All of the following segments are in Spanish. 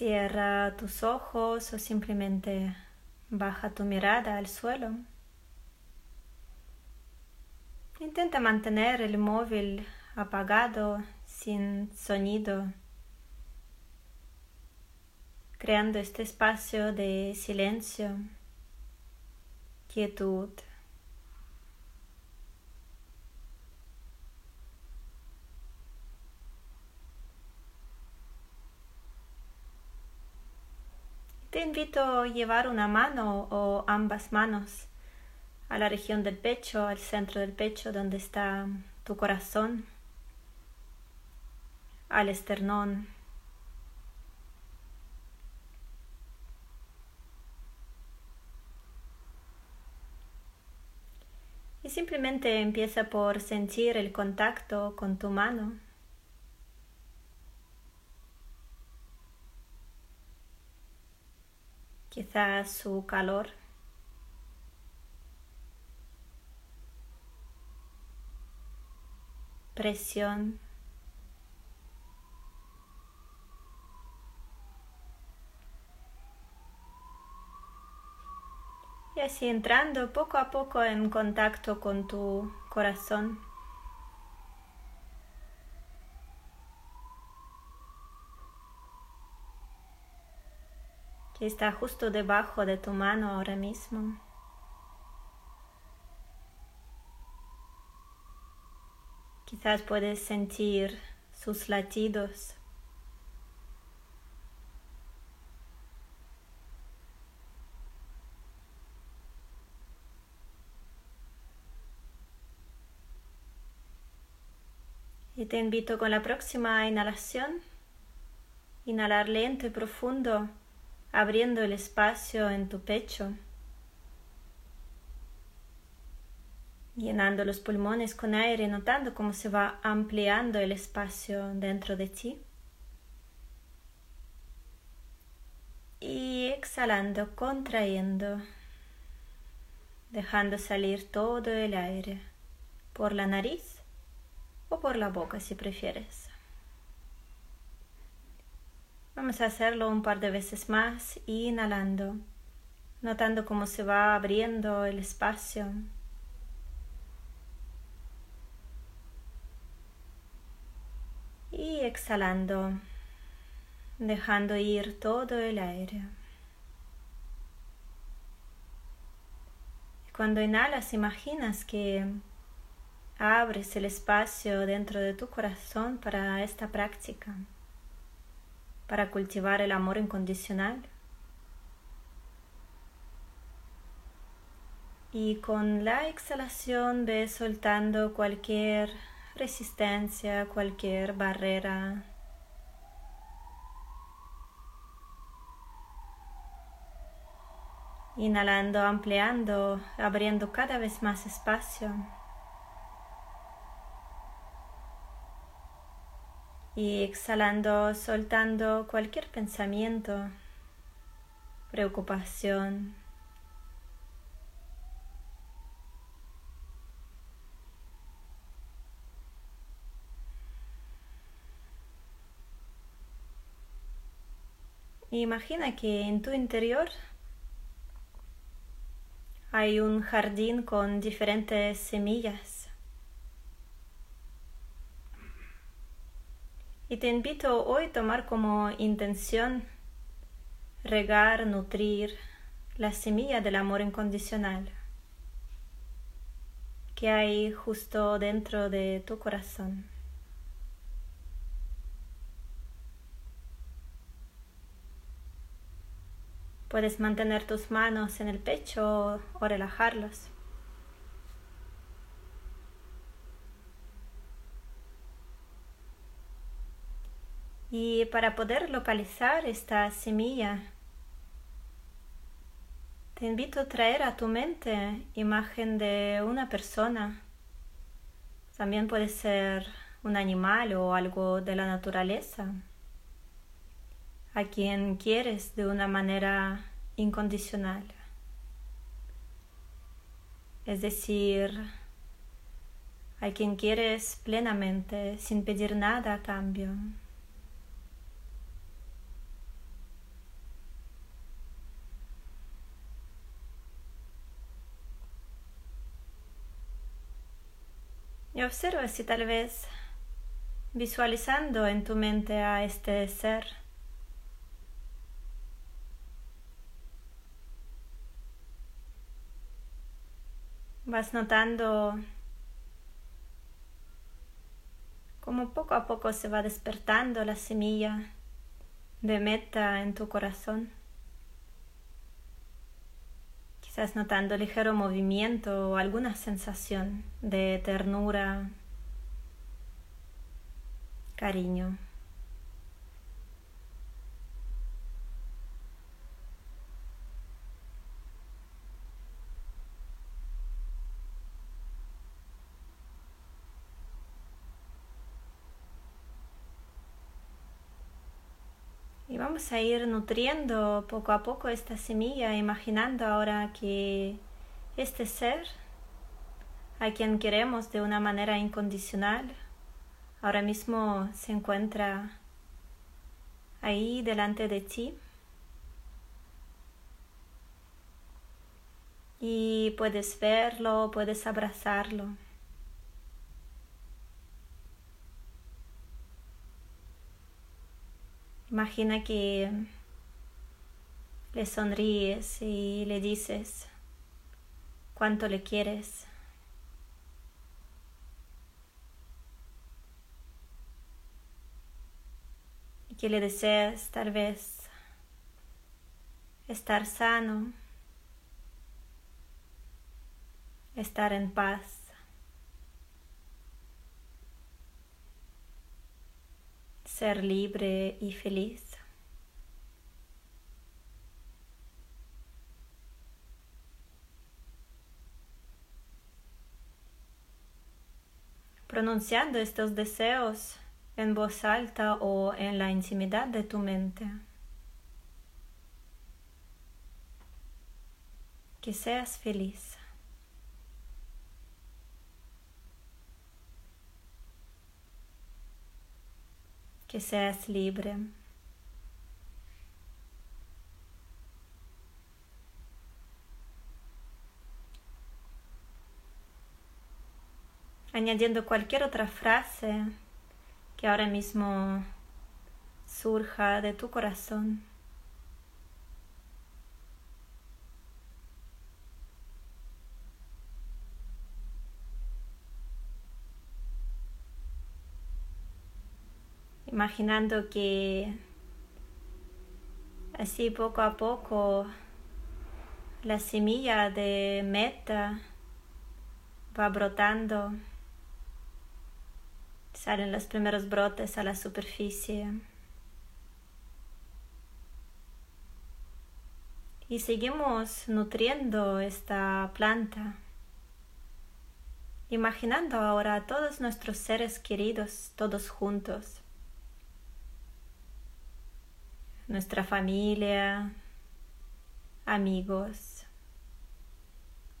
Cierra tus ojos o simplemente baja tu mirada al suelo. Intenta mantener el móvil apagado, sin sonido, creando este espacio de silencio, quietud. A llevar una mano o ambas manos a la región del pecho, al centro del pecho donde está tu corazón, al esternón. Y simplemente empieza por sentir el contacto con tu mano. Quizás su calor. presión. Y así entrando poco a poco en contacto con tu corazón. Está justo debajo de tu mano ahora mismo. Quizás puedes sentir sus latidos. Y te invito con la próxima inhalación, inhalar lento y profundo, abriendo el espacio en tu pecho. llenando los pulmones con aire, notando cómo se va ampliando el espacio dentro de ti. Y exhalando, contrayendo, dejando salir todo el aire por la nariz o por la boca si prefieres. Vamos a hacerlo un par de veces más, inhalando, notando cómo se va abriendo el espacio y exhalando, dejando ir todo el aire. Cuando inhalas, imaginas que abres el espacio dentro de tu corazón para esta práctica, para cultivar el amor incondicional. Y con la exhalación ves soltando cualquier resistencia, cualquier barrera. Inhalando, ampliando, abriendo cada vez más espacio. Y exhalando, soltando cualquier pensamiento, preocupación, Imagina que en tu interior hay un jardín con diferentes semillas. Y te invito hoy a tomar como intención regar, nutrir la semilla del amor incondicional que hay justo dentro de tu corazón. Puedes mantener tus manos en el pecho o relajarlos. Y para poder localizar esta semilla, te invito a traer a tu mente imagen de una persona. También puede ser un animal o algo de la naturaleza a quien quieres de una manera incondicional. Es decir, a quien quieres plenamente sin pedir nada a cambio. Y observa si tal vez visualizando en tu mente a este ser. Vas notando cómo poco a poco se va despertando la semilla de meta en tu corazón. Quizás notando ligero movimiento o alguna sensación de ternura, cariño. Y vamos a ir nutriendo poco a poco esta semilla, imaginando ahora que este ser, a quien queremos de una manera incondicional, ahora mismo se encuentra ahí delante de ti. Y puedes verlo, puedes abrazarlo. Imagina que le sonríes y le dices cuánto le quieres. que le deseas tal vez estar sano, estar en paz. Ser libre y feliz. Pronunciando estos deseos, en voz alta o en la intimidad de tu mente. Que seas feliz. Que seas libre. Añadiendo cualquier otra frase que ahora mismo surja de tu corazón. Imaginando que así poco a poco la semilla de meta va brotando Salen los primeros brotes a la superficie. Y seguimos nutriendo esta planta, imaginando ahora a todos nuestros seres queridos, todos juntos. Nuestra familia, amigos,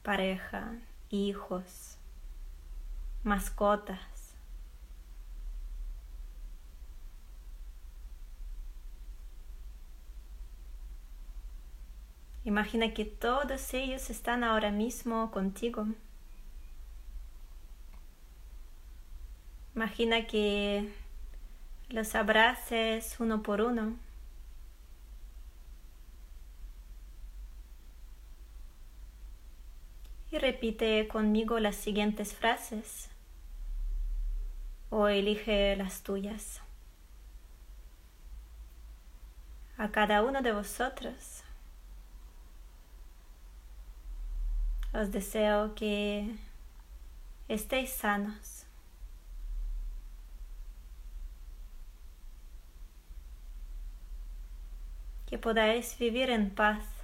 pareja, hijos, mascotas. Imagina que todos ellos están ahora mismo contigo. Imagina que los abraces uno por uno. Y repite conmigo las siguientes frases o elige las tuyas. A cada uno de vosotros Os deseo que estéis sanos. Que podáis vivir en paz.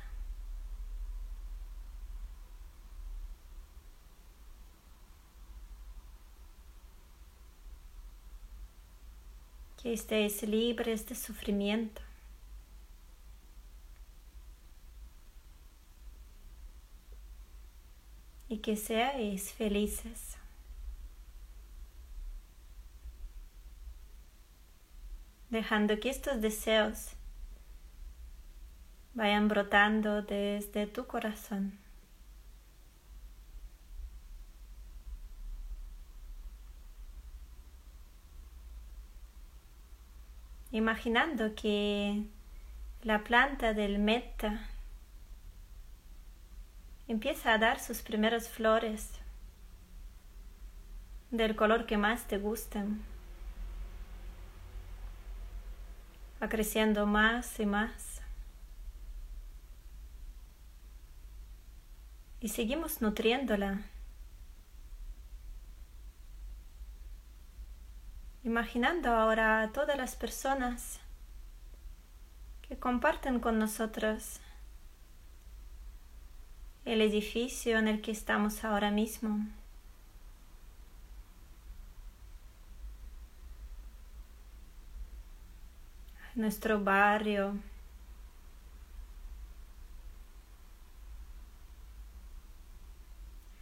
Que estéis libres de sufrimiento. y que seáis felices. Dejando que estos deseos vayan brotando desde tu corazón. Imaginando que la planta del meta empieza a dar sus primeras flores del color que más te gusten. Va creciendo más y más. Y seguimos nutriéndola. Imaginando ahora a todas las personas que comparten con nosotros el edificio en el que estamos ahora mismo. Nuestro barrio.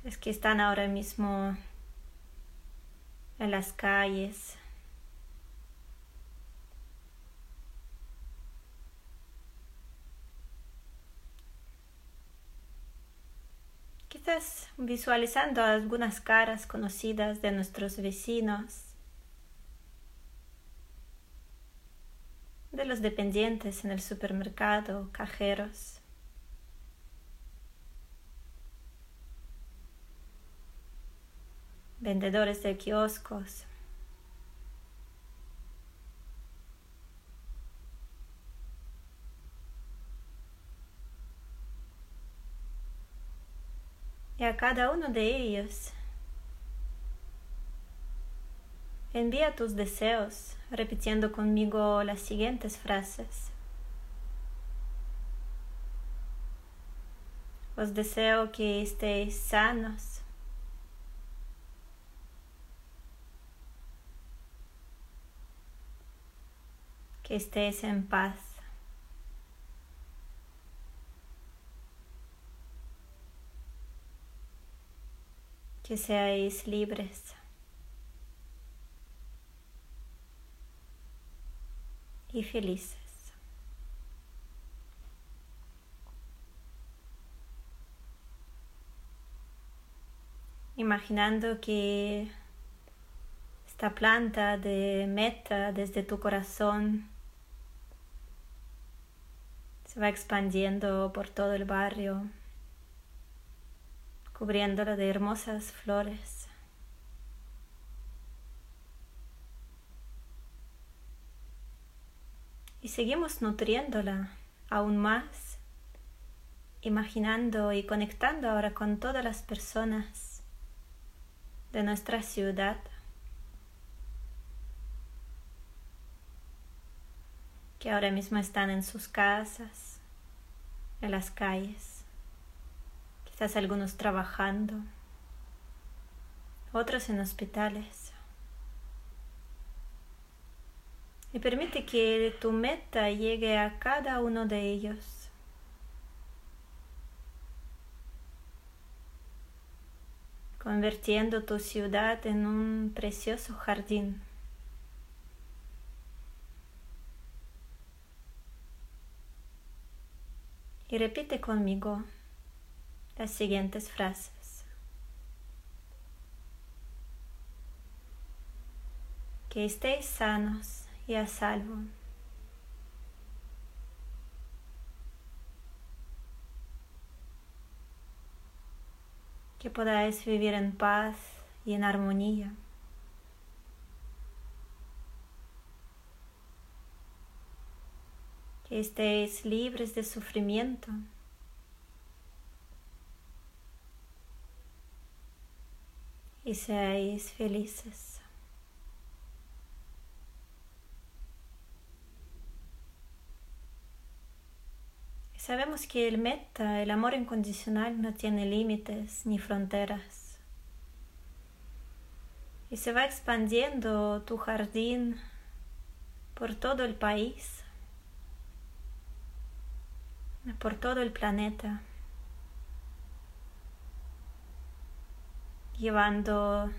Es que están ahora mismo en las calles. Estás visualizando algunas caras conocidas de nuestros vecinos, de los dependientes en el supermercado, cajeros. vendedores de kioscos. A cada uno de ellos. Envía tus deseos repitiendo conmigo las siguientes frases. Os deseo que estéis sanos. Que estéis en paz. Que seáis libres. Y felices. Imaginando que esta planta de meta desde tu corazón se va expandiendo por todo el barrio cubriéndola de hermosas flores. Y seguimos nutriéndola aún más, imaginando y conectando ahora con todas las personas de nuestra ciudad. que ahora mismo están en sus casas, en las calles quizás algunos trabajando, otros en hospitales. Y permite que tu meta llegue a cada uno de ellos. convirtiendo tu ciudad en un precioso jardín. Y repite conmigo las siguientes frases. Que estéis sanos y a salvo. Que podáis vivir en paz y en armonía. Que estéis libres de sufrimiento. Y seáis felices. Sabemos que el meta, el amor incondicional, no tiene límites ni fronteras. Y se va expandiendo tu jardín por todo el país, por todo el planeta. Llevando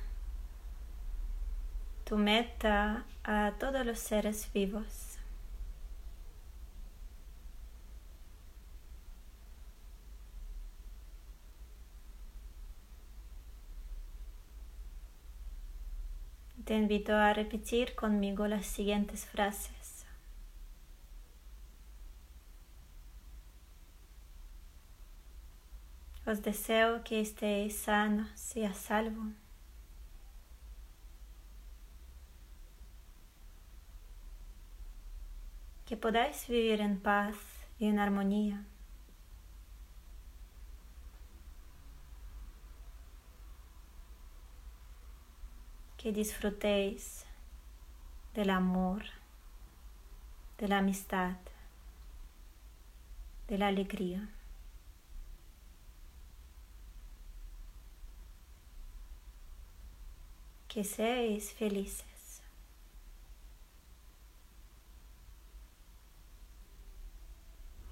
tu meta a todos los seres vivos. Te invito a repetir conmigo las siguientes frases. Os deseo que estéis sanos y a salvo. Que podáis vivir en paz y en armonía. Que disfrutéis del amor, de la amistad, de la alegría. Que seáis felices.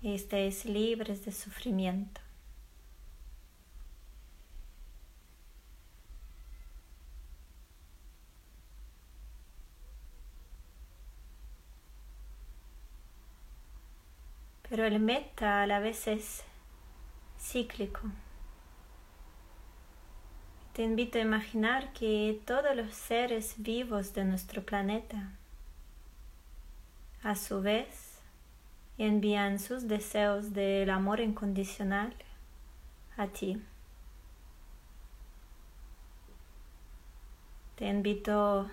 Y estéis libres de sufrimiento. Pero el meta a la vez es cíclico. Te invito a imaginar que todos los seres vivos de nuestro planeta, a su vez, envían sus deseos del amor incondicional a ti. Te invito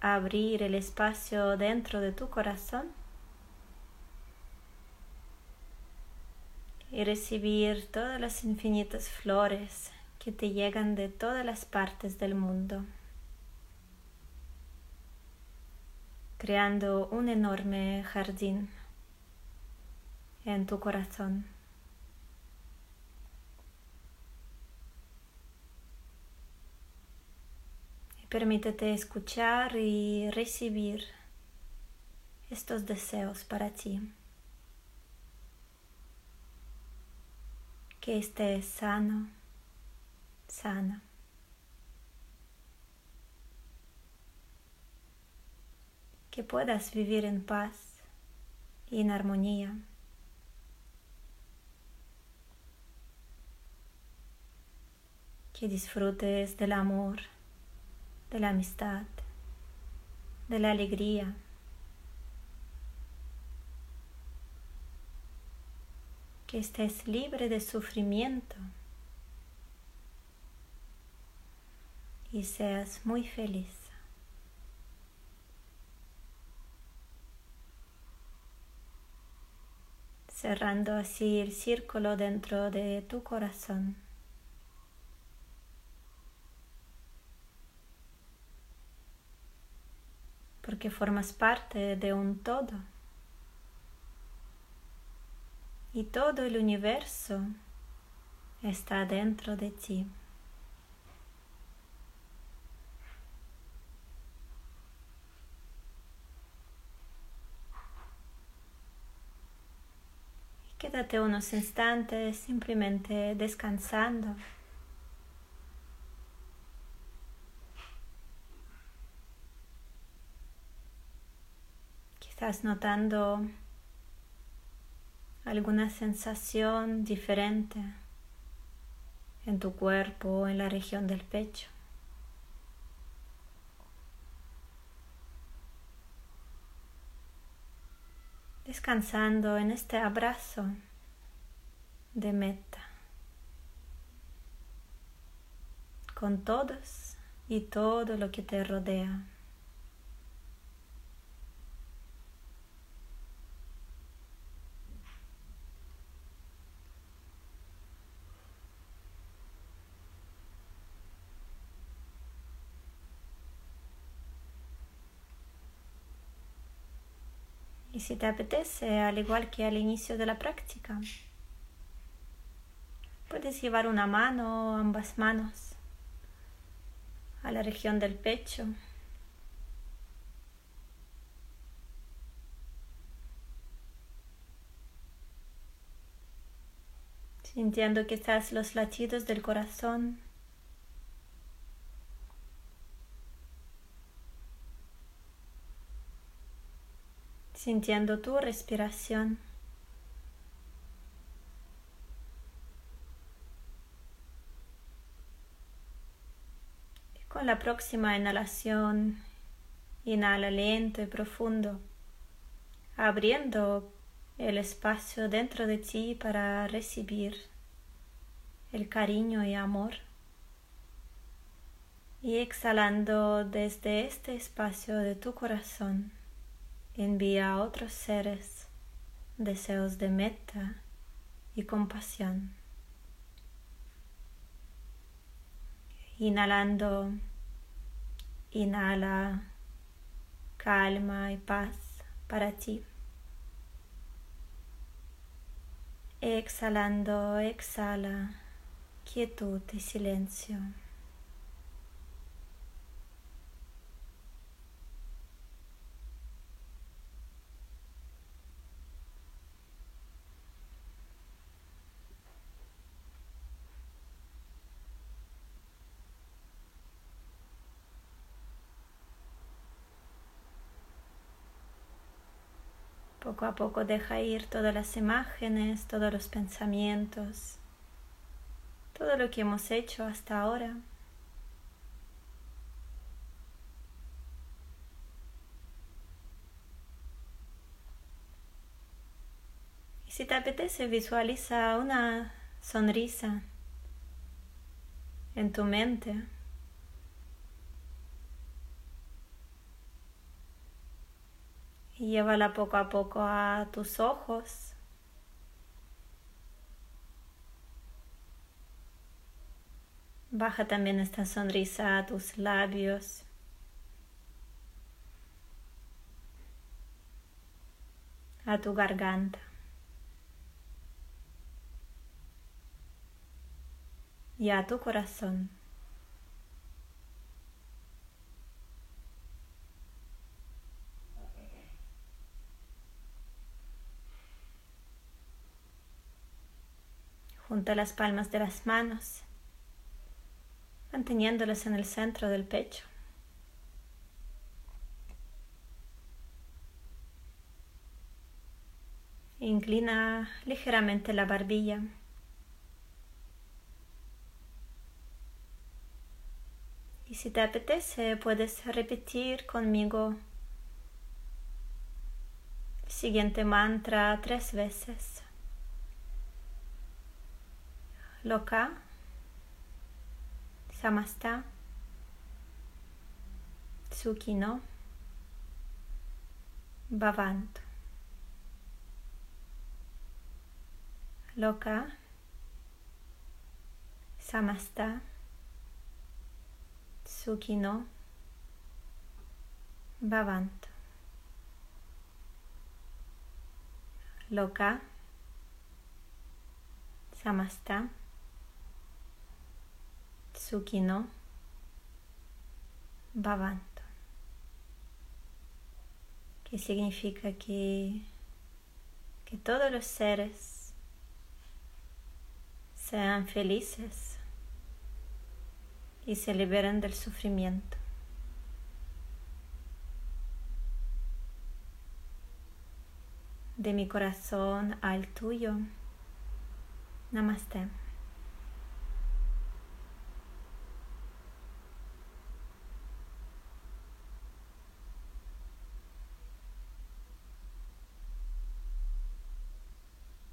a abrir el espacio dentro de tu corazón y recibir todas las infinitas flores que te llegan de todas las partes del mundo, creando un enorme jardín en tu corazón. Permítete escuchar y recibir estos deseos para ti. Que estés sano, sana. Que puedas vivir en paz y en armonía. Que disfrutes del amor, de la amistad, de la alegría. Que estés libre de sufrimiento y seas muy feliz. Cerrando así el círculo dentro de tu corazón. Porque formas parte de un todo y todo el universo está dentro de ti. Quédate unos instantes simplemente descansando. Quizás notando alguna sensación diferente en tu cuerpo o en la región del pecho. Descansando en este abrazo de meta con todos y todo lo que te rodea. Si te apetece, al igual que al inicio de la práctica, puedes llevar una mano o ambas manos a la región del pecho. Sintiendo quizás los latidos del corazón sintiendo tu respiración. Y con la próxima inhalación, inhala lento y profundo, abriendo el espacio dentro de ti para recibir el cariño y amor. Y exhalando desde este espacio de tu corazón, envía a otros seres deseos de meta y compasión. Inhalando, inhala calma y paz para ti. Exhalando, exhala quietud y silencio. Poco a poco deja ir todas las imágenes, todos los pensamientos, todo lo que hemos hecho hasta ahora. Y si te apetece, visualiza una sonrisa en tu mente. Y llévala poco a poco a tus ojos. Baja también esta sonrisa a tus labios. a tu garganta. y a tu corazón. Junta las palmas de las manos, manteniéndolas en el centro del pecho. Inclina ligeramente la barbilla. Y si te apetece, puedes repetir conmigo el siguiente mantra tres veces. Loka, Samasta, Tsukino, Bhavantu. Loka, Samasta, Tsukino, Bhavantu. Loka, Samasta, Tsukino Bhavantu, que significa que, que todos los seres sean felices y se liberen del sufrimiento. De mi corazón al tuyo. Namaste.